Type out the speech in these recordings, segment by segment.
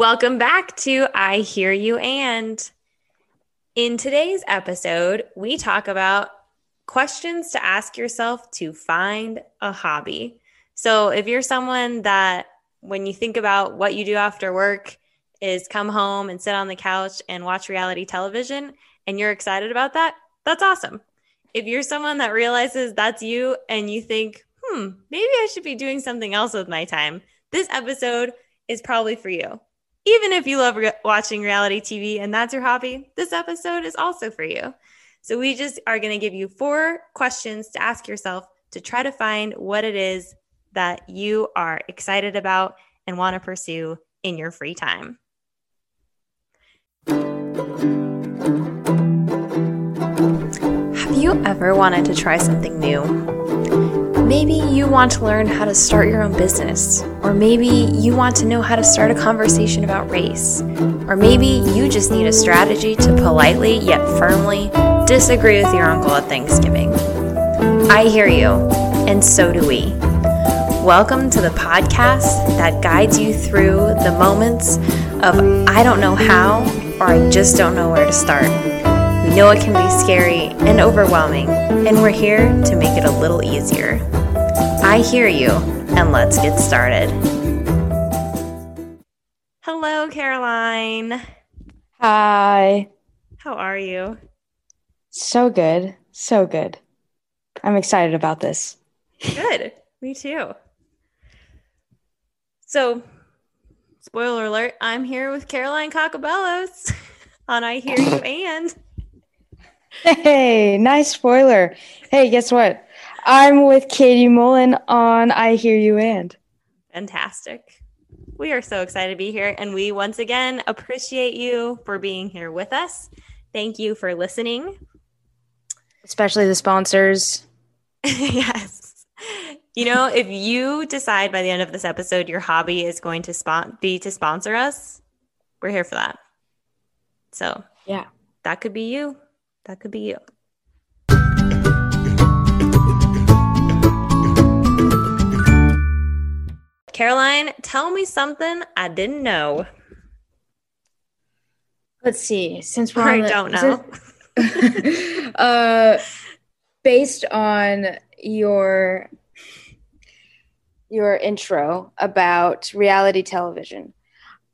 Welcome back to I Hear You and. In today's episode, we talk about questions to ask yourself to find a hobby. So, if you're someone that when you think about what you do after work is come home and sit on the couch and watch reality television and you're excited about that, that's awesome. If you're someone that realizes that's you and you think, hmm, maybe I should be doing something else with my time, this episode is probably for you. Even if you love re- watching reality TV and that's your hobby, this episode is also for you. So, we just are going to give you four questions to ask yourself to try to find what it is that you are excited about and want to pursue in your free time. Have you ever wanted to try something new? Maybe you want to learn how to start your own business, or maybe you want to know how to start a conversation about race, or maybe you just need a strategy to politely yet firmly disagree with your uncle at Thanksgiving. I hear you, and so do we. Welcome to the podcast that guides you through the moments of I don't know how or I just don't know where to start. We know it can be scary and overwhelming, and we're here to make it a little easier. I hear you, and let's get started. Hello, Caroline. Hi. How are you? So good. So good. I'm excited about this. Good. Me too. So, spoiler alert, I'm here with Caroline Cockabellos on I Hear You and. Hey, nice spoiler. Hey, guess what? I'm with Katie Mullen on I Hear You and. Fantastic. We are so excited to be here. And we once again appreciate you for being here with us. Thank you for listening. Especially the sponsors. yes. You know, if you decide by the end of this episode your hobby is going to spon- be to sponsor us, we're here for that. So, yeah, that could be you. That could be you. Caroline, tell me something I didn't know. Let's see. Since we're I the, don't know. Since, uh, based on your your intro about reality television.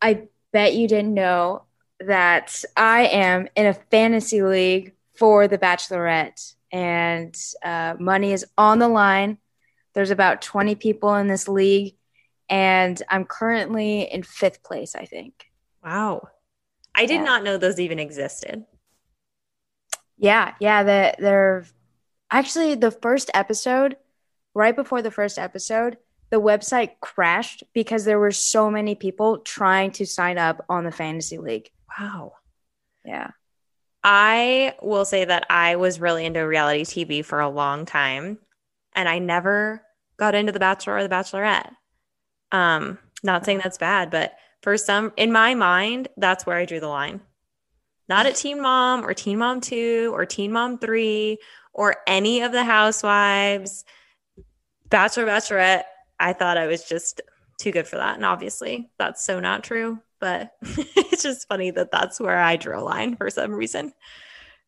I bet you didn't know that I am in a fantasy league for The Bachelorette, and uh, money is on the line. There's about 20 people in this league, and I'm currently in fifth place, I think. Wow. I did yeah. not know those even existed. Yeah, yeah. The, they're actually the first episode, right before the first episode, the website crashed because there were so many people trying to sign up on the fantasy league. Wow. Yeah. I will say that I was really into reality TV for a long time and I never got into The Bachelor or The Bachelorette. Um, not saying that's bad, but for some in my mind, that's where I drew the line. Not at Teen Mom or Teen Mom 2 or Teen Mom 3 or any of the housewives. Bachelor Bachelorette I thought I was just too good for that. And obviously, that's so not true. But it's just funny that that's where I drew a line for some reason.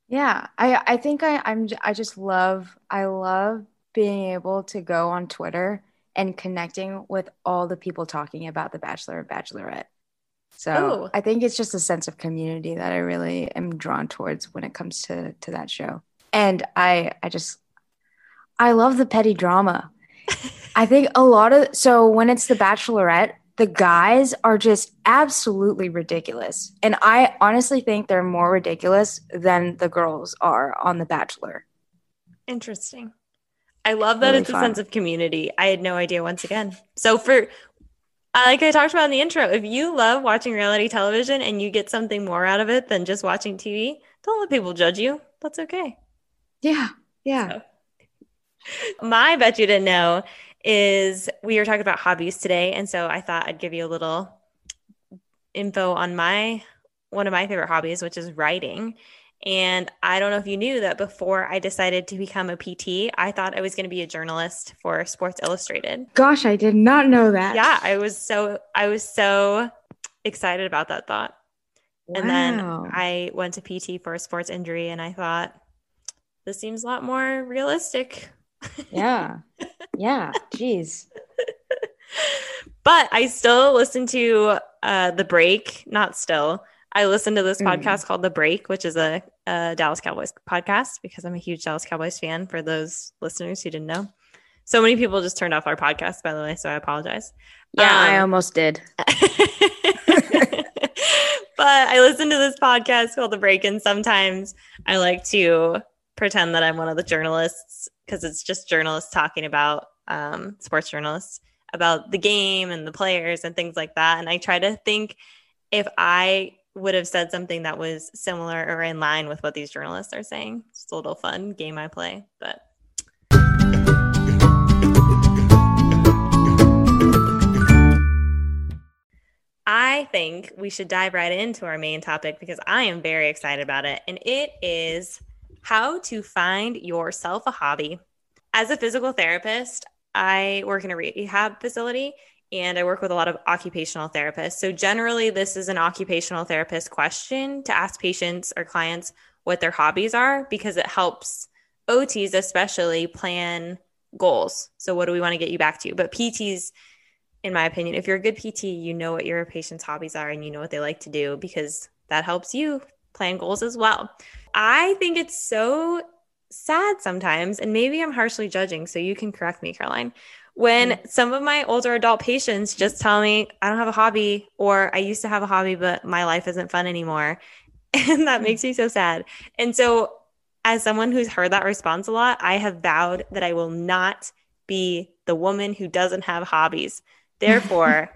Yeah, I I think I I'm I just love I love being able to go on Twitter and connecting with all the people talking about the Bachelor and Bachelorette. So Ooh. I think it's just a sense of community that I really am drawn towards when it comes to to that show. And I I just I love the petty drama. I think a lot of so when it's the bachelorette, the guys are just absolutely ridiculous. And I honestly think they're more ridiculous than the girls are on The Bachelor. Interesting. I love that really it's fun. a sense of community. I had no idea once again. So for uh, like I talked about in the intro, if you love watching reality television and you get something more out of it than just watching TV, don't let people judge you. That's okay. Yeah. Yeah. So. My bet you didn't know is we were talking about hobbies today. And so I thought I'd give you a little info on my one of my favorite hobbies, which is writing. And I don't know if you knew that before I decided to become a PT, I thought I was going to be a journalist for Sports Illustrated. Gosh, I did not know that. Yeah, I was so I was so excited about that thought. Wow. And then I went to PT for a sports injury and I thought, this seems a lot more realistic. Yeah. Yeah. Jeez. but I still listen to uh, The Break, not still. I listen to this mm. podcast called The Break, which is a, a, Dallas Cowboys podcast because I'm a huge Dallas Cowboys fan for those listeners who didn't know. So many people just turned off our podcast, by the way, so I apologize. Yeah, um, I almost did. but I listen to this podcast called The Break, and sometimes I like to pretend that I'm one of the journalists because it's just journalists talking about um, sports journalists about the game and the players and things like that. And I try to think if I would have said something that was similar or in line with what these journalists are saying. It's a little fun game I play, but. I think we should dive right into our main topic because I am very excited about it. And it is how to find yourself a hobby. As a physical therapist, I work in a rehab facility and I work with a lot of occupational therapists. So, generally, this is an occupational therapist question to ask patients or clients what their hobbies are because it helps OTs, especially, plan goals. So, what do we want to get you back to? But PTs, in my opinion, if you're a good PT, you know what your patient's hobbies are and you know what they like to do because that helps you plan goals as well. I think it's so sad sometimes, and maybe I'm harshly judging, so you can correct me, Caroline. When some of my older adult patients just tell me, I don't have a hobby, or I used to have a hobby, but my life isn't fun anymore. And that makes me so sad. And so, as someone who's heard that response a lot, I have vowed that I will not be the woman who doesn't have hobbies. Therefore,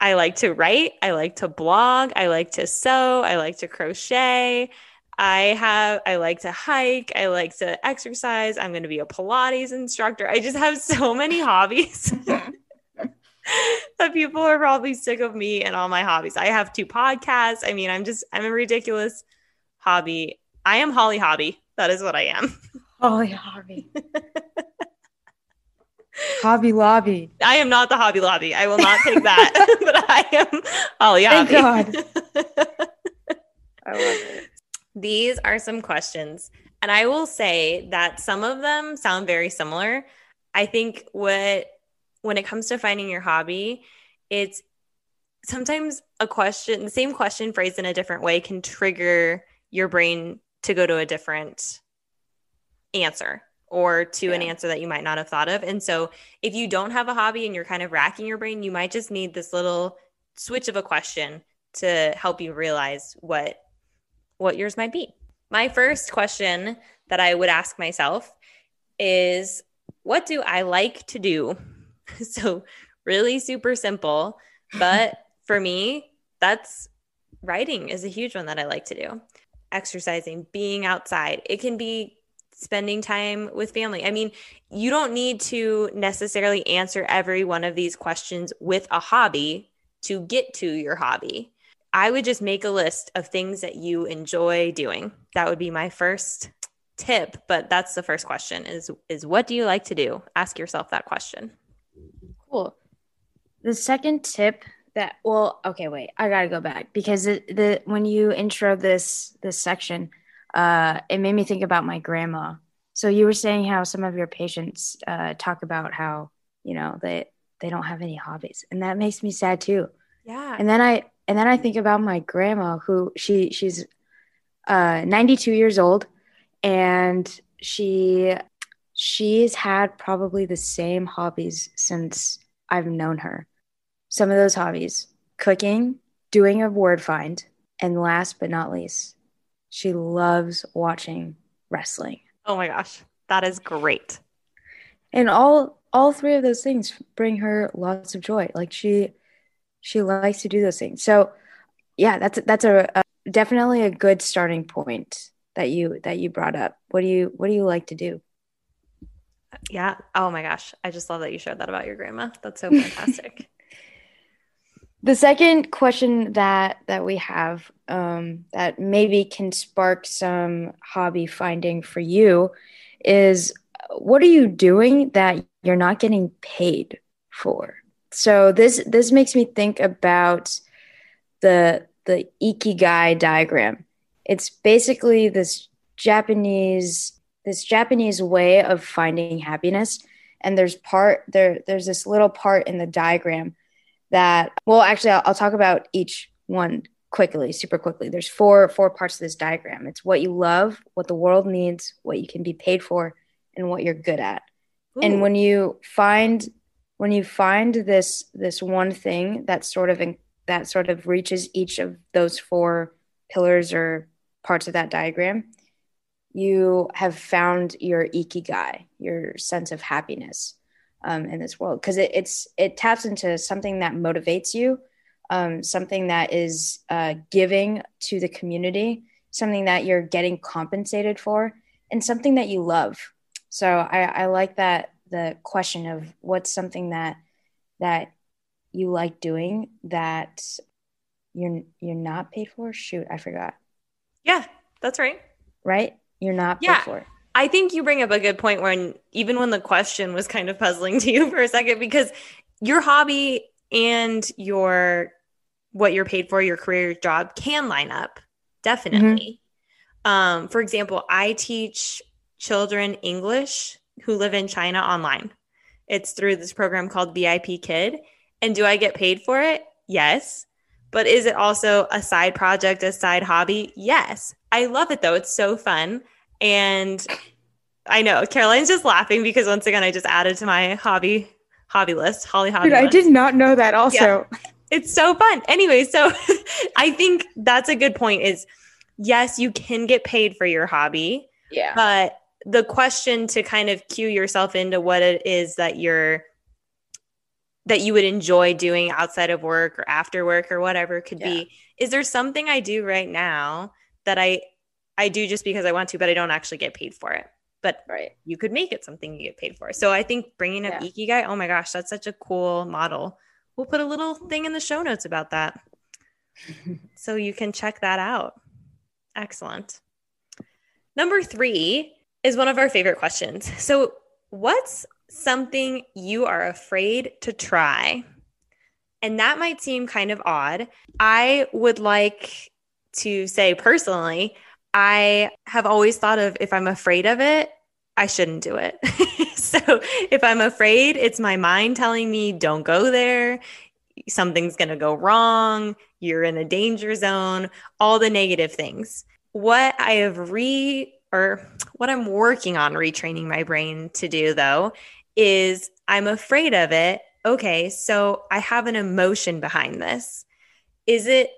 I like to write, I like to blog, I like to sew, I like to crochet. I have, I like to hike. I like to exercise. I'm going to be a Pilates instructor. I just have so many hobbies that people are probably sick of me and all my hobbies. I have two podcasts. I mean, I'm just, I'm a ridiculous hobby. I am Holly Hobbie. That is what I am. Holly Hobbie. Hobby Lobby. I am not the Hobby Lobby. I will not take that, but I am Holly Hobbie. Thank God. I love it. These are some questions. And I will say that some of them sound very similar. I think what when it comes to finding your hobby, it's sometimes a question, the same question phrased in a different way can trigger your brain to go to a different answer or to yeah. an answer that you might not have thought of. And so if you don't have a hobby and you're kind of racking your brain, you might just need this little switch of a question to help you realize what what yours might be. My first question that I would ask myself is what do I like to do? so, really super simple. But for me, that's writing is a huge one that I like to do. Exercising, being outside. It can be spending time with family. I mean, you don't need to necessarily answer every one of these questions with a hobby to get to your hobby. I would just make a list of things that you enjoy doing. That would be my first tip, but that's the first question is is what do you like to do? Ask yourself that question. Cool. The second tip that well, okay, wait. I got to go back because it, the when you intro this this section, uh it made me think about my grandma. So you were saying how some of your patients uh talk about how, you know, they they don't have any hobbies. And that makes me sad too. Yeah. And then I and then I think about my grandma who she she's uh 92 years old and she she's had probably the same hobbies since I've known her. Some of those hobbies, cooking, doing a word find, and last but not least, she loves watching wrestling. Oh my gosh, that is great. And all all three of those things bring her lots of joy. Like she she likes to do those things. So yeah, that's that's a, a definitely a good starting point that you that you brought up. What do you what do you like to do? Yeah. Oh my gosh. I just love that you shared that about your grandma. That's so fantastic. the second question that that we have um, that maybe can spark some hobby finding for you is what are you doing that you're not getting paid for? So this this makes me think about the the ikigai diagram. It's basically this Japanese this Japanese way of finding happiness. And there's part there there's this little part in the diagram that well actually I'll, I'll talk about each one quickly, super quickly. There's four four parts of this diagram. It's what you love, what the world needs, what you can be paid for, and what you're good at. Ooh. And when you find when you find this this one thing that sort of in, that sort of reaches each of those four pillars or parts of that diagram, you have found your ikigai, your sense of happiness um, in this world, because it, it's it taps into something that motivates you, um, something that is uh, giving to the community, something that you're getting compensated for, and something that you love. So I, I like that the question of what's something that that you like doing that you're you're not paid for. Shoot, I forgot. Yeah, that's right. Right you're not yeah. for. I think you bring up a good point when even when the question was kind of puzzling to you for a second because your hobby and your what you're paid for, your career job can line up definitely. Mm-hmm. Um, for example, I teach children English who live in China online. It's through this program called VIPKid. And do I get paid for it? Yes. But is it also a side project, a side hobby? Yes. I love it though. It's so fun. And I know Caroline's just laughing because once again, I just added to my hobby hobby list, Holly hobby. Dude, list. I did not know that also. Yeah. It's so fun. Anyway, so I think that's a good point is yes, you can get paid for your hobby. Yeah. But the question to kind of cue yourself into what it is that you're that you would enjoy doing outside of work or after work or whatever could yeah. be is there something i do right now that i i do just because i want to but i don't actually get paid for it? But right. you could make it something you get paid for. So i think bringing up yeah. ikigai oh my gosh that's such a cool model. We'll put a little thing in the show notes about that. So you can check that out. Excellent. Number three is one of our favorite questions so what's something you are afraid to try. And that might seem kind of odd. I would like to say personally, I have always thought of if I'm afraid of it, I shouldn't do it. so if I'm afraid, it's my mind telling me, don't go there. Something's going to go wrong. You're in a danger zone, all the negative things. What I have re or what I'm working on retraining my brain to do though is I'm afraid of it. Okay, so I have an emotion behind this. Is it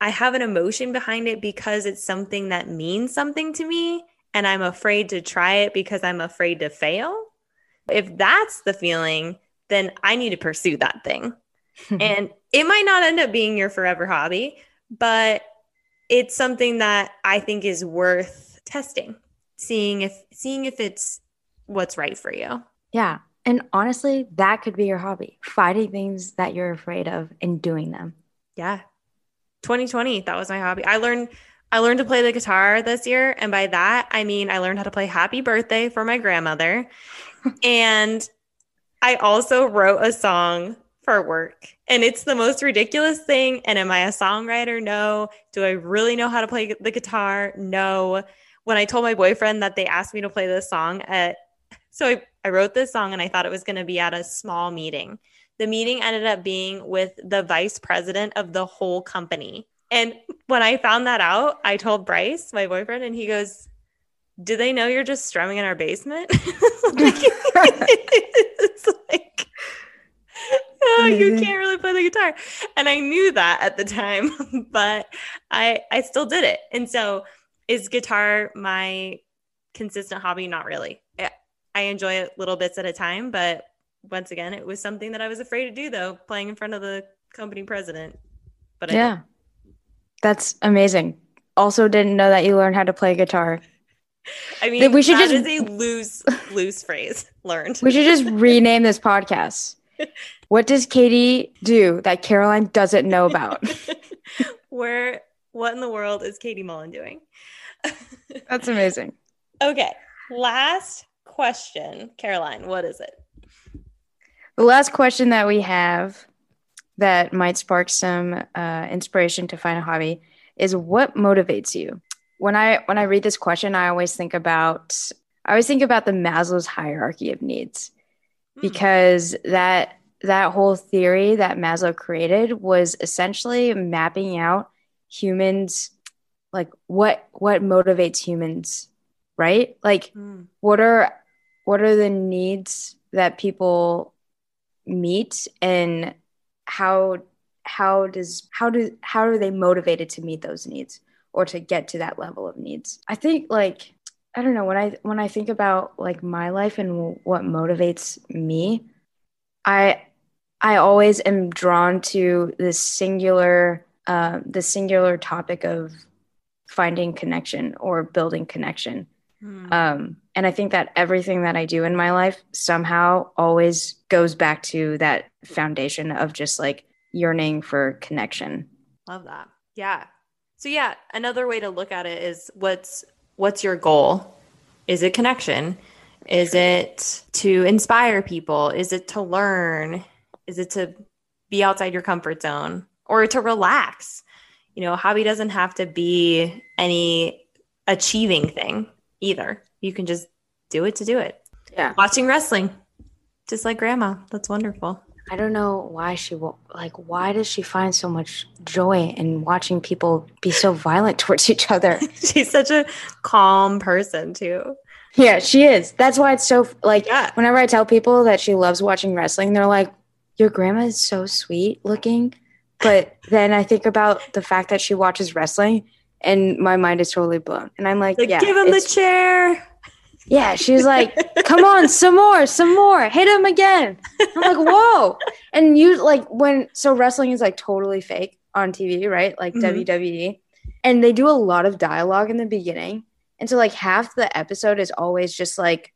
I have an emotion behind it because it's something that means something to me and I'm afraid to try it because I'm afraid to fail? If that's the feeling, then I need to pursue that thing. and it might not end up being your forever hobby, but it's something that I think is worth testing, seeing if seeing if it's what's right for you. Yeah. And honestly, that could be your hobby finding things that you're afraid of and doing them. Yeah. 2020, that was my hobby. I learned. I learned to play the guitar this year. And by that, I mean, I learned how to play Happy Birthday for my grandmother. and I also wrote a song for work. And it's the most ridiculous thing. And am I a songwriter? No. Do I really know how to play the guitar? No. When I told my boyfriend that they asked me to play this song at so I, I wrote this song and I thought it was going to be at a small meeting. The meeting ended up being with the vice president of the whole company. And when I found that out, I told Bryce, my boyfriend, and he goes, Do they know you're just strumming in our basement? it's like, oh, you can't really play the guitar. And I knew that at the time, but I I still did it. And so is guitar my consistent hobby? Not really. I enjoy it little bits at a time, but once again, it was something that I was afraid to do though, playing in front of the company president. But I yeah, that's amazing. Also, didn't know that you learned how to play guitar. I mean, we should just is a loose, loose phrase learned. We should just rename this podcast. What does Katie do that Caroline doesn't know about? Where, what in the world is Katie Mullen doing? That's amazing. Okay, last question. Caroline, what is it? The last question that we have that might spark some uh, inspiration to find a hobby is what motivates you. When I when I read this question, I always think about I always think about the Maslow's hierarchy of needs hmm. because that that whole theory that Maslow created was essentially mapping out humans like what what motivates humans, right? Like mm. what are what are the needs that people meet and how how does how do how are they motivated to meet those needs or to get to that level of needs i think like i don't know when i when i think about like my life and what motivates me i i always am drawn to this singular uh, the singular topic of finding connection or building connection hmm. um, and i think that everything that i do in my life somehow always goes back to that foundation of just like yearning for connection. Love that. Yeah. So yeah, another way to look at it is what's what's your goal? Is it connection? Is it to inspire people? Is it to learn? Is it to be outside your comfort zone or to relax? You know, hobby doesn't have to be any achieving thing either. You can just do it to do it. Yeah. Watching wrestling, just like grandma. That's wonderful. I don't know why she will, like why does she find so much joy in watching people be so violent towards each other? She's such a calm person too. Yeah, she is. That's why it's so like yeah. whenever I tell people that she loves watching wrestling, they're like, "Your grandma is so sweet looking." But then I think about the fact that she watches wrestling and my mind is totally blown. And I'm like, like yeah, give him the chair. Yeah, she's like, come on, some more, some more, hit him again. I'm like, whoa. And you like when so wrestling is like totally fake on TV, right? Like mm-hmm. WWE. And they do a lot of dialogue in the beginning. And so like half the episode is always just like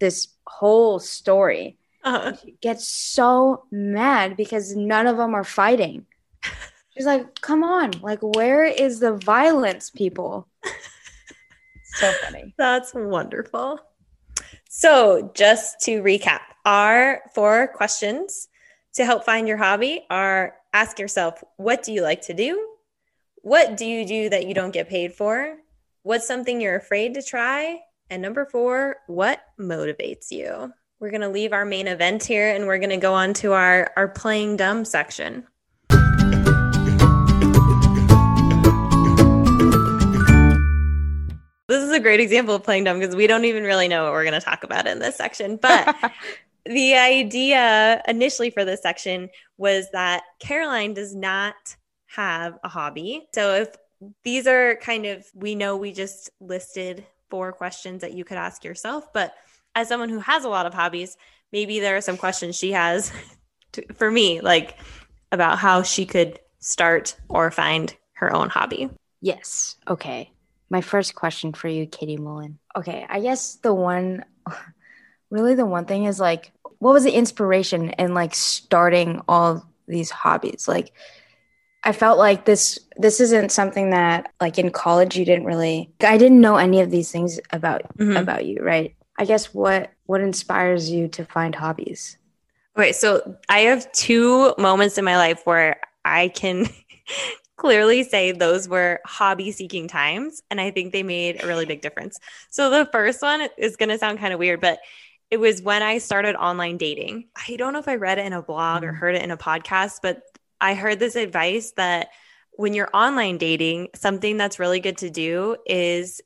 this whole story. Uh-huh. She gets so mad because none of them are fighting. She's like, come on, like where is the violence, people? So funny. That's wonderful. So, just to recap, our four questions to help find your hobby are ask yourself, what do you like to do? What do you do that you don't get paid for? What's something you're afraid to try? And number four, what motivates you? We're going to leave our main event here and we're going to go on to our, our playing dumb section. This is a great example of playing dumb because we don't even really know what we're going to talk about in this section. But the idea initially for this section was that Caroline does not have a hobby. So if these are kind of, we know we just listed four questions that you could ask yourself, but as someone who has a lot of hobbies, maybe there are some questions she has to, for me, like about how she could start or find her own hobby. Yes. Okay my first question for you, Katie Mullen. Okay, I guess the one, really, the one thing is like, what was the inspiration in like starting all these hobbies? Like, I felt like this this isn't something that like in college you didn't really I didn't know any of these things about mm-hmm. about you, right? I guess what what inspires you to find hobbies? Okay, so I have two moments in my life where I can clearly say those were hobby seeking times. And I think they made a really big difference. So the first one is going to sound kind of weird, but it was when I started online dating. I don't know if I read it in a blog or mm. heard it in a podcast, but I heard this advice that when you're online dating, something that's really good to do is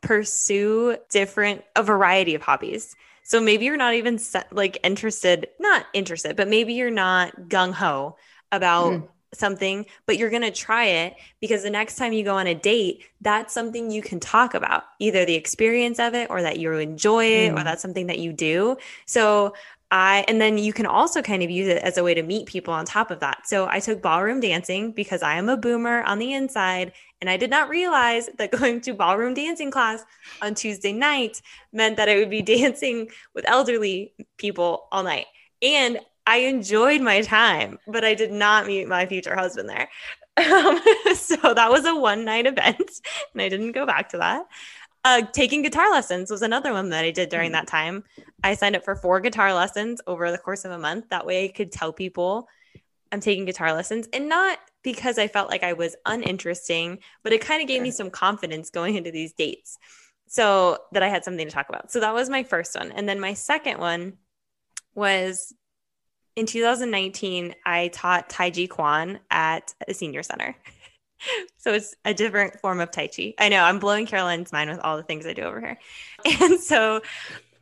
pursue different, a variety of hobbies. So maybe you're not even like interested, not interested, but maybe you're not gung ho about mm something, but you're going to try it because the next time you go on a date, that's something you can talk about, either the experience of it or that you enjoy it mm. or that's something that you do. So I, and then you can also kind of use it as a way to meet people on top of that. So I took ballroom dancing because I am a boomer on the inside. And I did not realize that going to ballroom dancing class on Tuesday night meant that I would be dancing with elderly people all night. And I enjoyed my time, but I did not meet my future husband there. Um, so that was a one night event, and I didn't go back to that. Uh, taking guitar lessons was another one that I did during that time. I signed up for four guitar lessons over the course of a month. That way, I could tell people I'm taking guitar lessons and not because I felt like I was uninteresting, but it kind of gave me some confidence going into these dates. So that I had something to talk about. So that was my first one. And then my second one was in 2019, I taught Tai Chi Kwan at a senior center. so it's a different form of Tai Chi. I know I'm blowing Caroline's mind with all the things I do over here. And so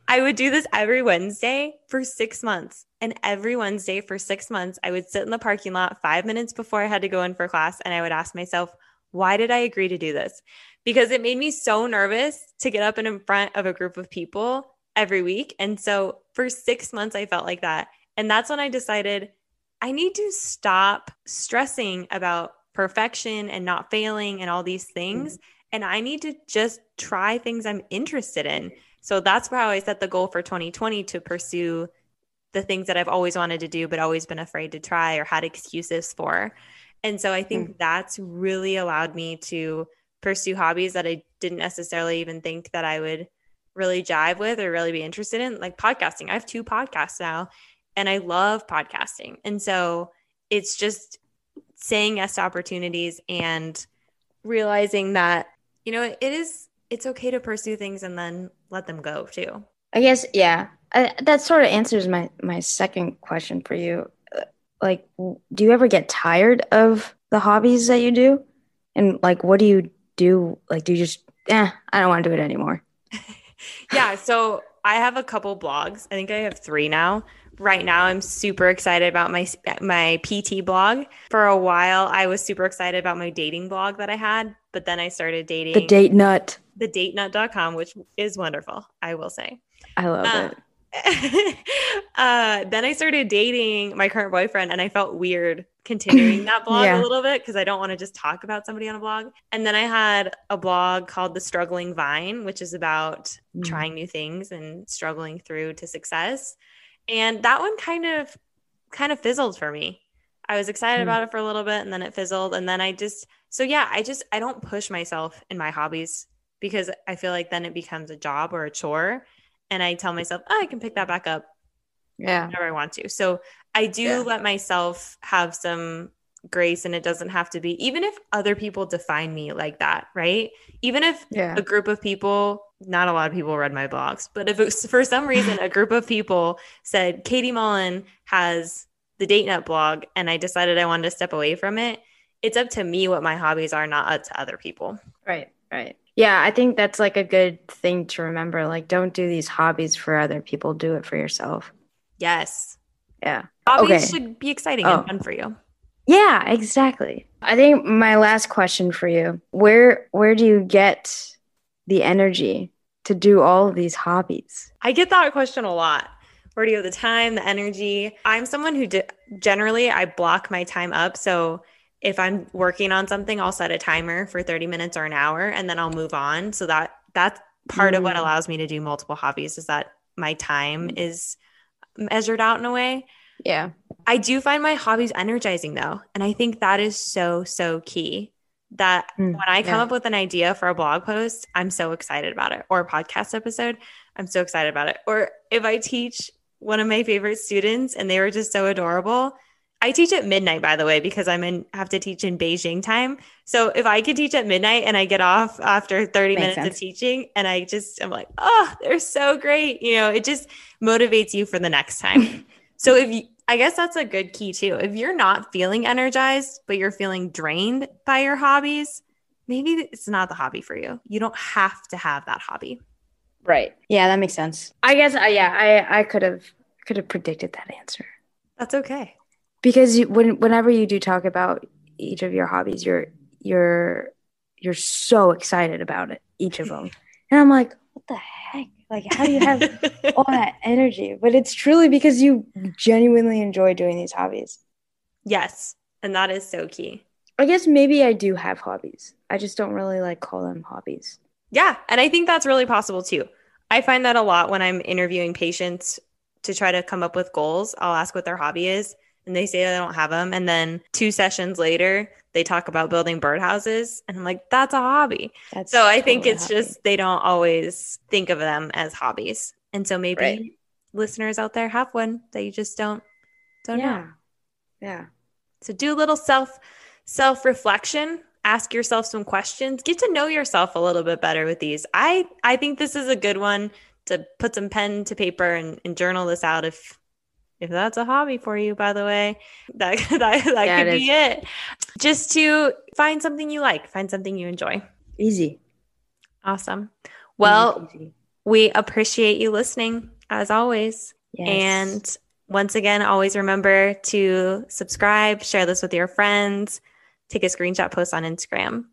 I would do this every Wednesday for six months. And every Wednesday for six months, I would sit in the parking lot five minutes before I had to go in for class. And I would ask myself, why did I agree to do this? Because it made me so nervous to get up and in front of a group of people every week. And so for six months, I felt like that. And that's when I decided I need to stop stressing about perfection and not failing and all these things. Mm-hmm. And I need to just try things I'm interested in. So that's how I set the goal for 2020 to pursue the things that I've always wanted to do, but always been afraid to try or had excuses for. And so I think mm. that's really allowed me to pursue hobbies that I didn't necessarily even think that I would really jive with or really be interested in, like podcasting. I have two podcasts now and I love podcasting. And so it's just saying yes to opportunities and realizing that, you know, it is, it's okay to pursue things and then let them go too. I guess, yeah. I, that sort of answers my, my second question for you. Like, do you ever get tired of the hobbies that you do? And like, what do you do? Like, do you just, eh, I don't want to do it anymore? yeah. So I have a couple blogs. I think I have three now. Right now, I'm super excited about my my PT blog. For a while, I was super excited about my dating blog that I had, but then I started dating the date nut, the datenut.com, which is wonderful. I will say, I love uh, it. uh, then I started dating my current boyfriend, and I felt weird continuing that blog yeah. a little bit because I don't want to just talk about somebody on a blog. And then I had a blog called The Struggling Vine, which is about mm. trying new things and struggling through to success. And that one kind of kind of fizzled for me. I was excited mm. about it for a little bit and then it fizzled and then I just so yeah, I just I don't push myself in my hobbies because I feel like then it becomes a job or a chore and I tell myself, oh, I can pick that back up yeah whenever I want to. So I do yeah. let myself have some grace and it doesn't have to be even if other people define me like that, right? Even if yeah. a group of people, not a lot of people read my blogs, but if was, for some reason a group of people said Katie Mullen has the date nut blog and I decided I wanted to step away from it, it's up to me what my hobbies are, not up to other people. Right, right. Yeah, I think that's like a good thing to remember. Like, don't do these hobbies for other people, do it for yourself. Yes. Yeah. Hobbies okay. should be exciting oh. and fun for you. Yeah, exactly. I think my last question for you, where where do you get the energy to do all of these hobbies? I get that question a lot. Where do you have the time, the energy? I'm someone who di- generally I block my time up, so if I'm working on something, I'll set a timer for 30 minutes or an hour and then I'll move on. So that that's part mm. of what mm. allows me to do multiple hobbies is that my time mm. is measured out in a way. Yeah. I do find my hobbies energizing though. And I think that is so, so key that mm, when I come yeah. up with an idea for a blog post, I'm so excited about it or a podcast episode, I'm so excited about it. Or if I teach one of my favorite students and they were just so adorable, I teach at midnight, by the way, because I'm in have to teach in Beijing time. So if I could teach at midnight and I get off after 30 Makes minutes sense. of teaching and I just I'm like, oh, they're so great. You know, it just motivates you for the next time. so if you I guess that's a good key too. If you're not feeling energized, but you're feeling drained by your hobbies, maybe it's not the hobby for you. You don't have to have that hobby. Right. Yeah, that makes sense. I guess uh, yeah, I I could have could have predicted that answer. That's okay because you, when whenever you do talk about each of your hobbies, you're you're you're so excited about it, each of them, and I'm like, what the heck? Like, how do you have all that energy? But it's truly because you genuinely enjoy doing these hobbies. Yes, and that is so key. I guess maybe I do have hobbies. I just don't really like call them hobbies. Yeah, and I think that's really possible too. I find that a lot when I'm interviewing patients to try to come up with goals. I'll ask what their hobby is and they say they don't have them. And then two sessions later, they talk about building birdhouses. And I'm like, that's a hobby. That's so I think it's just they don't always think of them as hobbies. And so maybe right. listeners out there have one that you just don't don't yeah. know. Yeah. So do a little self self reflection. Ask yourself some questions. Get to know yourself a little bit better with these. I I think this is a good one to put some pen to paper and, and journal this out if if that's a hobby for you by the way that that, that could it be it. Just to find something you like find something you enjoy. Easy. Awesome. Well easy. we appreciate you listening as always. Yes. and once again always remember to subscribe share this with your friends take a screenshot post on instagram.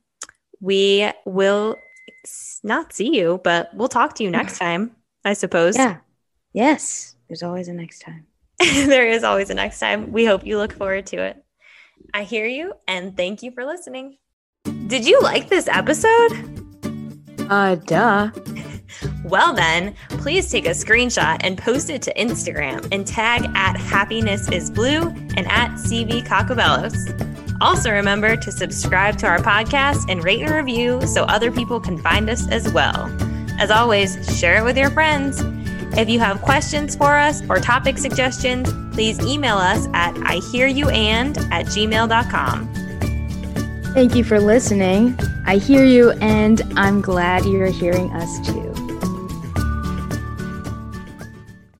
We will not see you but we'll talk to you next time i suppose. Yeah. Yes. There's always a next time there is always a next time. We hope you look forward to it. I hear you and thank you for listening. Did you like this episode? Uh, duh. well, then, please take a screenshot and post it to Instagram and tag at happiness is blue and at CV Cacobellos. Also, remember to subscribe to our podcast and rate and review so other people can find us as well. As always, share it with your friends. If you have questions for us or topic suggestions, please email us at ihearyouand at gmail.com. Thank you for listening. I hear you, and I'm glad you're hearing us too.